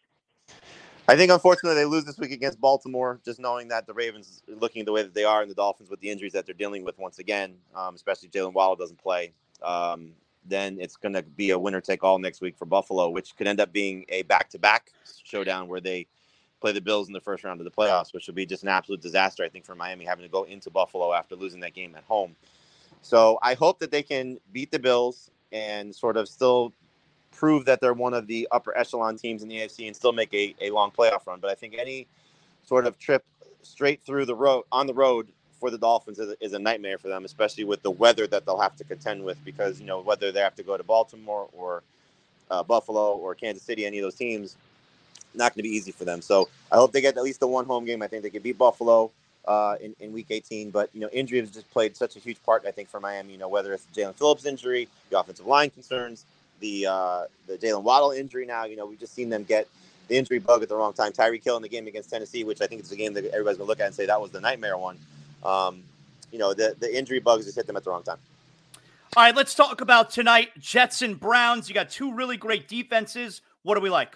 I think unfortunately they lose this week against Baltimore. Just knowing that the Ravens looking the way that they are, and the Dolphins with the injuries that they're dealing with once again, um, especially Jaylen Waddle doesn't play. Um, then it's going to be a winner take all next week for Buffalo, which could end up being a back to back showdown where they play the Bills in the first round of the playoffs, which would be just an absolute disaster, I think, for Miami having to go into Buffalo after losing that game at home. So I hope that they can beat the Bills and sort of still prove that they're one of the upper echelon teams in the AFC and still make a, a long playoff run. But I think any sort of trip straight through the road on the road for the Dolphins is is a nightmare for them, especially with the weather that they'll have to contend with because, you know, whether they have to go to Baltimore or uh, Buffalo or Kansas City, any of those teams, not going to be easy for them. So I hope they get at least the one home game. I think they can beat Buffalo uh, in, in week 18. But, you know, injury has just played such a huge part, I think, for Miami, you know, whether it's Jaelan Phillips injury, the offensive line concerns, the uh, the Jaylen Waddle injury now, you know, we've just seen them get the injury bug at the wrong time. Tyreek Hill in the game against Tennessee, which I think is a game that everybody's to look at and say that was the nightmare one. Um, you know, the, the injury bugs just hit them at the wrong time. All right, let's talk about tonight. Jets and Browns. You got two really great defenses. What do we like?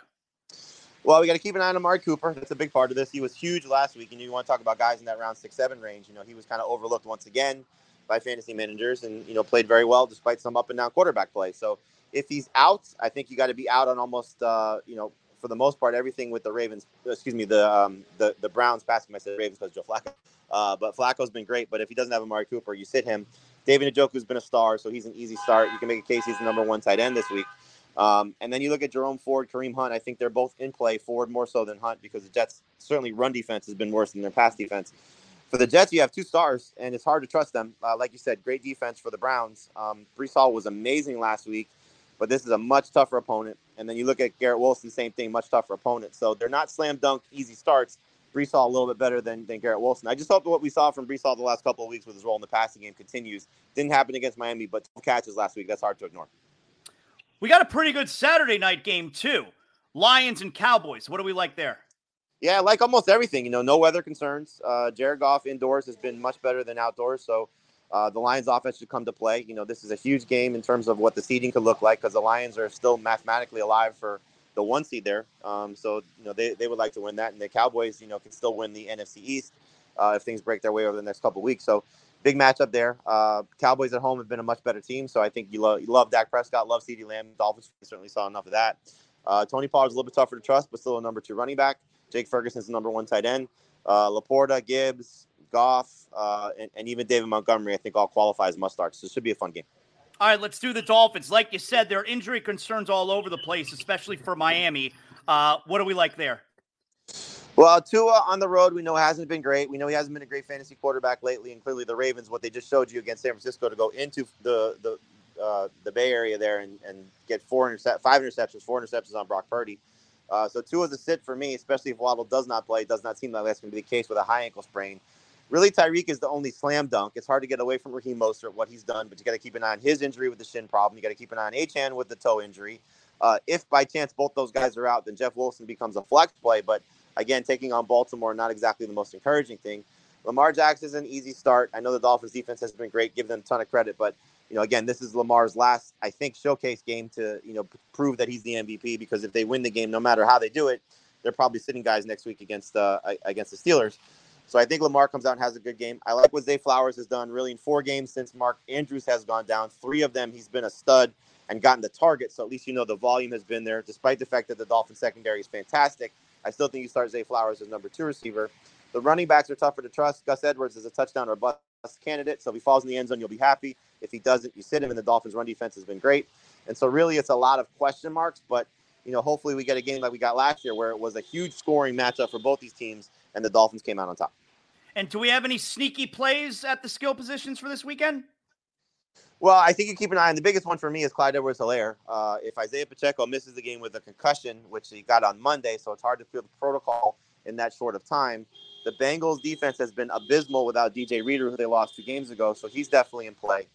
Well, we got to keep an eye on Amari Cooper. That's a big part of this. He was huge last week, and you want to talk about guys in that round six, seven range. You know, he was kind of overlooked once again by fantasy managers, and you know, played very well despite some up and down quarterback play. So if he's out, I think you got to be out on almost, uh, you know, for the most part, everything with the Ravens. Excuse me, the um, the the Browns passing. I said Ravens because Joe Flacco, uh, but Flacco's been great. But if he doesn't have Amari Cooper, you sit him. David Njoku's been a star, so he's an easy start. You can make a case he's the number one tight end this week. Um, and then you look at Jerome Ford, Kareem Hunt. I think they're both in play. Ford more so than Hunt because the Jets certainly run defense has been worse than their pass defense. For the Jets, you have two stars, and it's hard to trust them. Uh, like you said, great defense for the Browns. Um, Breece Hall was amazing last week, but this is a much tougher opponent. And then you look at Garrett Wilson, same thing, much tougher opponent. So they're not slam dunk easy starts. Breece Hall a little bit better than, than Garrett Wilson. I just hope that what we saw from Breece Hall the last couple of weeks with his role in the passing game continues. Didn't happen against Miami, but catches last week. That's hard to ignore. We got a pretty good Saturday night game too. Lions and Cowboys. What do we like there? Yeah, like almost everything. You know, no weather concerns. Uh, Jared Goff indoors has been much better than outdoors, so uh, the Lions' offense should come to play. You know, this is a huge game in terms of what the seeding could look like because the Lions are still mathematically alive for the one seed there. Um, so you know they, they would like to win that, and the Cowboys, you know, can still win the NFC East uh, if things break their way over the next couple weeks. So big matchup there. Uh, Cowboys at home have been a much better team, so I think you love you love Dak Prescott, love CeeDee Lamb. Dolphins certainly saw enough of that. Uh, Tony Pollard's a little bit tougher to trust, but still a number two running back. Jake Ferguson's the number one tight end. Uh, Laporta, Gibbs, Goff, uh, and, and, even David Montgomery, I think all qualify as must starts. So it should be a fun game. All right, let's do the Dolphins. Like you said, there are injury concerns all over the place, especially for Miami. Uh, what do we like there? Well, Tua on the road, we know hasn't been great. We know he hasn't been a great fantasy quarterback lately, and clearly the Ravens, what they just showed you against San Francisco to go into the the uh, the Bay Area there and, and get four intercept, five interceptions, four interceptions on Brock Purdy. Uh, so two is a sit for me, especially if Waddle does not play. It does not seem like that's going to be the case with a high ankle sprain. Really, Tyreek is the only slam dunk. It's hard to get away from Raheem Mostert, what he's done, but you got to keep an eye on his injury with the shin problem. You got to keep an eye on Achane with the toe injury. Uh, if by chance both those guys are out, then Jeff Wilson becomes a flex play. But again, taking on Baltimore, not exactly the most encouraging thing. Lamar Jackson is an easy start. I know the Dolphins defense has been great. Give them a ton of credit, but you know, again, this is Lamar's last, I think, showcase game to you know prove that he's the MVP. Because if they win the game, no matter how they do it, they're probably sitting guys next week against uh, against the Steelers. So I think Lamar comes out and has a good game. I like what Zay Flowers has done really in four games since Mark Andrews has gone down. Three of them he's been a stud and gotten the target. So at least you know the volume has been there, despite the fact that the Dolphin secondary is fantastic. I still think you start Zay Flowers as number two receiver. The running backs are tougher to trust. Gus Edwards is a touchdown or bust candidate. So if he falls in the end zone, you'll be happy. If he doesn't, you sit him. And the Dolphins' run defense has been great. And so really, it's a lot of question marks. But you know, hopefully, we get a game like we got last year, where it was a huge scoring matchup for both these teams, and the Dolphins came out on top. And do we have any sneaky plays at the skill positions for this weekend? Well, I think you keep an eye on the biggest one for me is Clyde Edwards Helaire. Uh, if Isaiah Pacheco misses the game with a concussion, which he got on Monday, so it's hard to feel the protocol in that short of time. The Bengals defense has been abysmal without DJ Reader, who they lost two games ago, so he's definitely in play.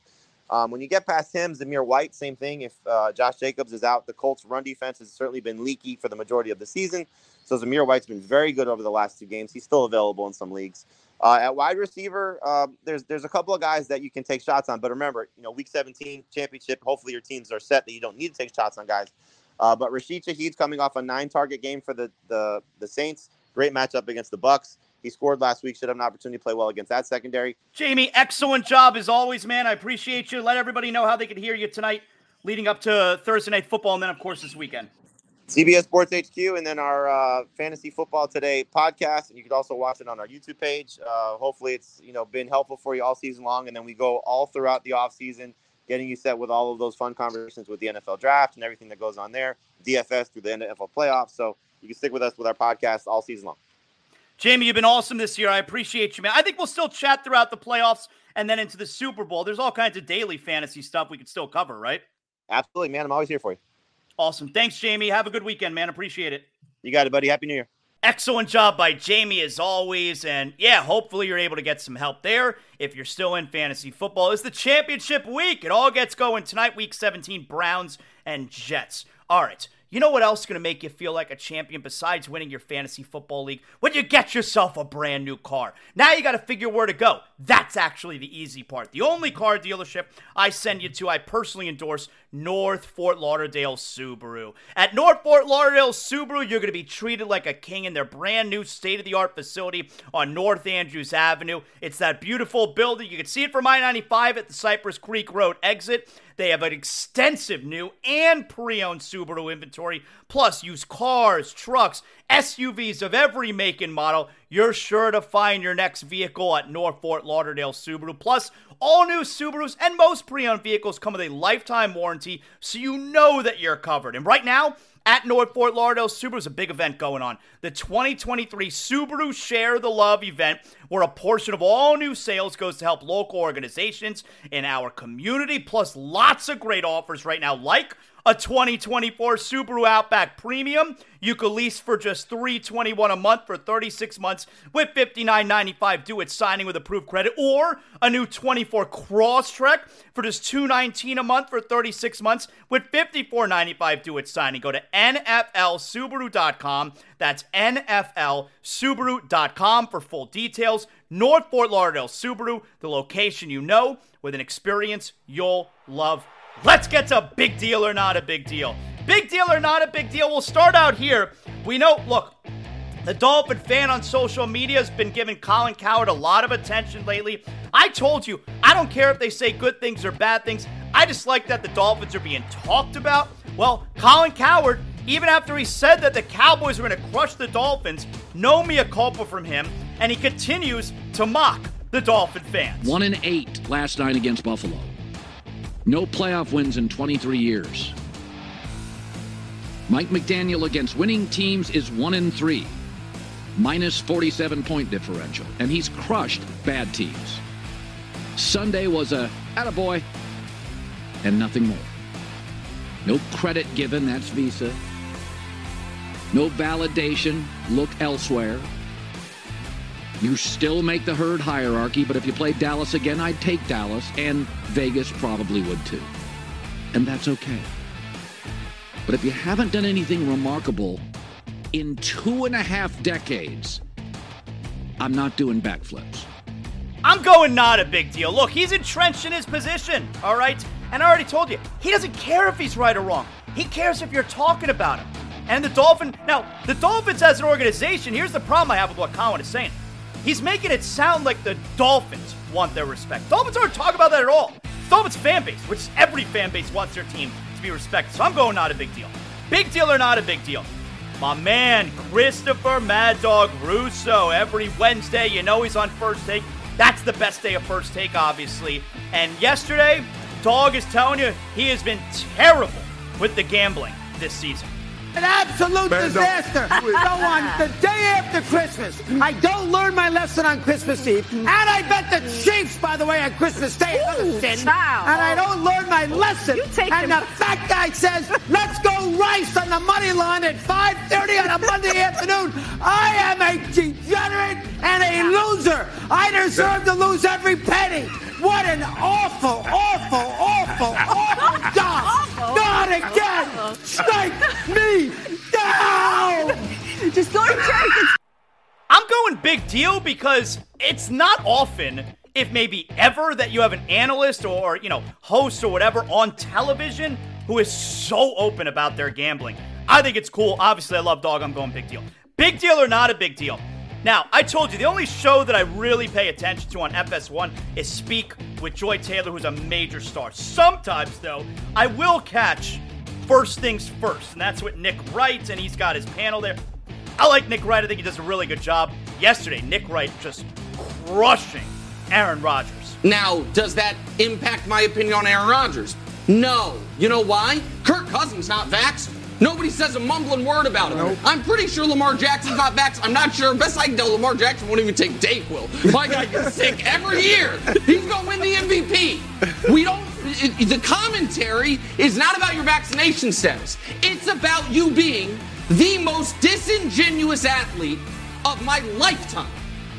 Um, when you get past him, Zamir White, same thing. If uh, Josh Jacobs is out, the Colts' run defense has certainly been leaky for the majority of the season. So Zamir White's been very good over the last two games. He's still available in some leagues. Uh, at wide receiver, uh, there's there's a couple of guys that you can take shots on, but remember, you know, week 17 championship. Hopefully, your teams are set that you don't need to take shots on guys. Uh, but Rashid Shaheed's coming off a nine-target game for the the the Saints. Great matchup against the Bucs. He scored last week. Should have an opportunity to play well against that secondary. Jamey, excellent job as always, man. I appreciate you. Let everybody know how they can hear you tonight, leading up to Thursday night football, and then of course this weekend. CBS Sports HQ, and then our uh, Fantasy Football Today podcast, and you can also watch it on our YouTube page. Uh, hopefully, it's you know been helpful for you all season long, and then we go all throughout the off season, getting you set with all of those fun conversations with the NFL draft and everything that goes on there, DFS through the NFL playoffs. So you can stick with us with our podcast all season long. Jamey, you've been awesome this year. I appreciate you, man. I think we'll still chat throughout the playoffs and then into the Super Bowl. There's all kinds of daily fantasy stuff we could still cover, right? Absolutely, man. I'm always here for you. Awesome. Thanks, Jamey. Have a good weekend, man. Appreciate it. You got it, buddy. Happy New Year. Excellent job by Jamey as always. And yeah, hopefully you're able to get some help there if you're still in fantasy football. It's the championship week. It all gets going tonight, week 17, Browns and Jets. All right. You know what else is going to make you feel like a champion besides winning your fantasy football league? When you get yourself a brand new car. Now you got to figure where to go. That's actually the easy part. The only car dealership I send you to, I personally endorse North Fort Lauderdale Subaru. At North Fort Lauderdale Subaru, you're going to be treated like a king in their brand new state of the art facility on North Andrews Avenue. It's that beautiful building. You can see it from I 95 at the Cypress Creek Road exit. They have an extensive new and pre owned Subaru inventory, plus used cars, trucks, SUVs of every make and model. You're sure to find your next vehicle at North Fort Lauderdale Subaru. Plus, all new Subarus and most pre owned vehicles come with a lifetime warranty, so you know that you're covered. And right now, at North Fort Lauderdale Subaru is a big event going on. The 2023 Subaru Share the Love event, where a portion of all new sales goes to help local organizations in our community, plus lots of great offers right now, like a 2024 Subaru Outback Premium. You could lease for just 321 a month for 36 months with $59.95 due at signing with approved credit, or a new 24 Crosstrek for just 219 a month for 36 months with $54.95 due at signing. Go to NFLSubaru.com. That's NFLSubaru.com for full details. North Fort Lauderdale Subaru, the location you know with an experience you'll love Let's get to big deal or not a big deal. Big deal or not a big deal. We'll start out here. We know, look, the Dolphin fan on social media has been giving Colin Cowherd a lot of attention lately. I told you, I don't care if they say good things or bad things. I just like that the Dolphins are being talked about. Well, Colin Cowherd, even after he said that the Cowboys were going to crush the Dolphins, no mea culpa from him, and he continues to mock the Dolphin fans. One and eight last night against Buffalo. No playoff wins in 23 years. Mike McDaniel against winning teams is 1 in 3, minus 47 point differential, and he's crushed bad teams. Sunday was a attaboy, and nothing more. No credit given, that's Visa. No validation, look elsewhere. You still make the herd hierarchy, but if you played Dallas again, I'd take Dallas, and Vegas probably would too. And that's okay. But if you haven't done anything remarkable in two and a half decades, I'm not doing backflips. I'm going not a big deal. Look, he's entrenched in his position, all right? And I already told you, he doesn't care if he's right or wrong. He cares if you're talking about him. And the Dolphin, now, the Dolphins as an organization, here's the problem I have with what Colin is saying. He's making it sound like the Dolphins want their respect. Dolphins aren't talking about that at all. Dolphins fan base, which every fan base wants their team to be respected. So I'm going not a big deal. Big deal or not a big deal? My man, Christopher Mad Dog Russo, every Wednesday, you know he's on First Take. That's the best day of First Take, obviously. And yesterday, Dog is telling you he has been terrible with the gambling this season. An absolute Man, disaster. so on the day after Christmas, I don't learn my lesson on Christmas Eve, and I bet the Chiefs, by the way, on Christmas Day, another sin. child. And I don't learn my lesson. You take and him- the fat guy says, "Let's go Rice on the money line at 5:30 on a Monday *laughs* afternoon." I am a degenerate and a loser. I deserve to lose every penny. What an awful, awful, awful, awful job! Not again! Strike me down! Just go to church. I'm going big deal because it's not often, if maybe ever, that you have an analyst or, you know, host or whatever on television who is so open about their gambling. I think it's cool. Obviously, I love dog. I'm going big deal. Big deal or not a big deal? Now, I told you the only show that I really pay attention to on FS1 is Speak with Joy Taylor, who's a major star. Sometimes, though, I will catch First Things First, and that's what Nick Wright's, and he's got his panel there. I like Nick Wright. I think he does a really good job. Yesterday, Nick Wright just crushing Aaron Rodgers. Now, does that impact my opinion on Aaron Rodgers? No. You know why? Kirk Cousins not vaxxed. Nobody says a mumbling word about him. I'm pretty sure Lamar Jackson's not vaxxed. I'm not sure. Best I can tell, Lamar Jackson won't even take Dayquil. My guy gets sick every year. He's going to win the MVP. We don't. it- the commentary is not about your vaccination status. It's about you being the most disingenuous athlete of my lifetime.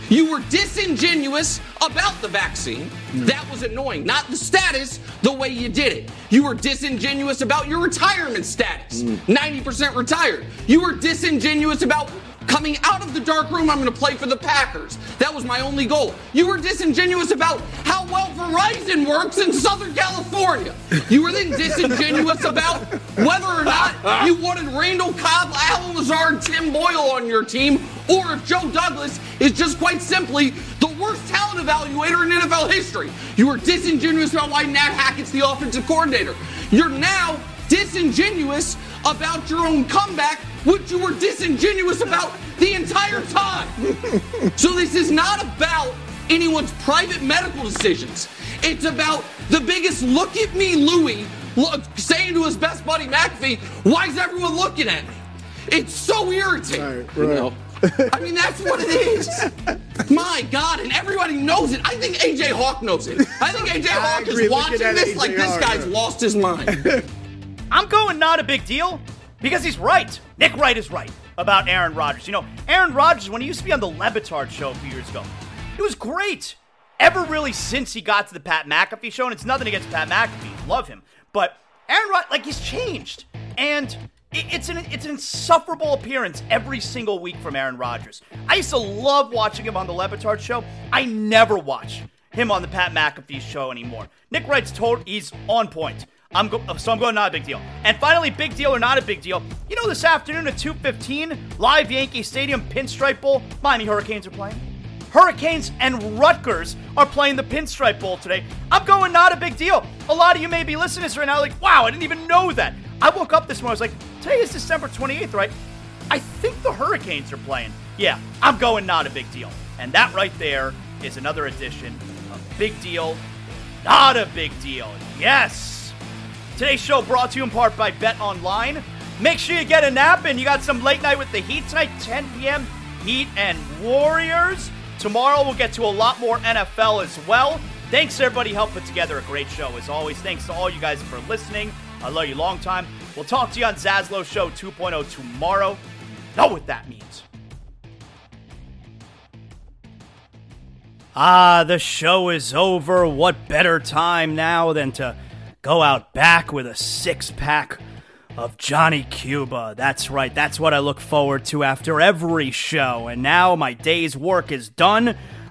You were disingenuous about the vaccine. That was annoying. Not the status, the way you did it. You were disingenuous about your retirement status. Mm. 90% retired. You were disingenuous about coming out of the dark room. I'm going to play for the Packers. That was my only goal. You were disingenuous about how well Verizon works in Southern California. You were then disingenuous about whether or not you wanted Randall Cobb, Allen Lazard, Tim Boyle on your team, or if Joe Douglas is just quite simply the worst talent evaluator in NFL history. You were disingenuous about why Nat Hackett's the offensive coordinator. You're now disingenuous about your own comeback, which you were disingenuous about the entire time. *laughs* so this is not about anyone's private medical decisions. It's about the biggest look at me, Louie, look, saying to his best buddy McAfee, why is everyone looking at me? It's so irritating. You know? I mean, that's what it is. My God, and everybody knows it. I think AJ Hawk knows it. I think AJ Hawk is watching at that this like A.J. this guy's yeah. lost his mind. *laughs* I'm going not a big deal because he's right. Nick Wright is right about Aaron Rodgers. You know, Aaron Rodgers, when he used to be on the Le Batard show a few years ago, it was great. Ever really since he got to the Pat McAfee show, and it's nothing against Pat McAfee, love him, but Aaron Rodgers, like he's changed, and it- it's an it's an insufferable appearance every single week from Aaron Rodgers. I used to love watching him on the Le Batard show. I never watch him on the Pat McAfee show anymore. Nick Wright's told he's on point. I'm go- so I'm going not a big deal. And finally, big deal or not a big deal? You know, this afternoon at 2:15, live Yankee Stadium Pinstripe Bowl. Miami Hurricanes are playing. Hurricanes and Rutgers are playing the Pinstripe Bowl today. I'm going not a big deal. A lot of you may be listening to this right now, like, wow, I didn't even know that. I woke up this morning, I was like, today is December 28th, right? I think the Hurricanes are playing. Yeah, I'm going not a big deal. And that right there is another edition of Big Deal, Not a Big Deal. Yes! Today's show brought to you in part by Bet Online. Make sure you get a nap and you got some late night with the Heat tonight, 10 p.m. Heat and Warriors. Tomorrow we'll get to a lot more NFL as well. Thanks everybody helped put together a great show as always. Thanks to all you guys for listening. I love you long time. We'll talk to you on Zaslow Show 2.0 tomorrow. Know what that means. Ah, the show is over. What better time now than to go out back with a six pack of Johnny Cuba. That's right, that's what I look forward to after every show. And now my day's work is done.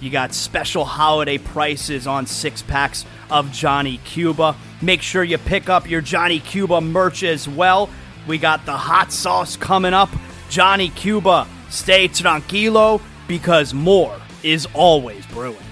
you got special holiday prices on six packs of Johnny Cuba. Make sure you pick up your Johnny Cuba merch as well. We got the hot sauce coming up. Johnny Cuba, stay tranquilo because more is always brewing.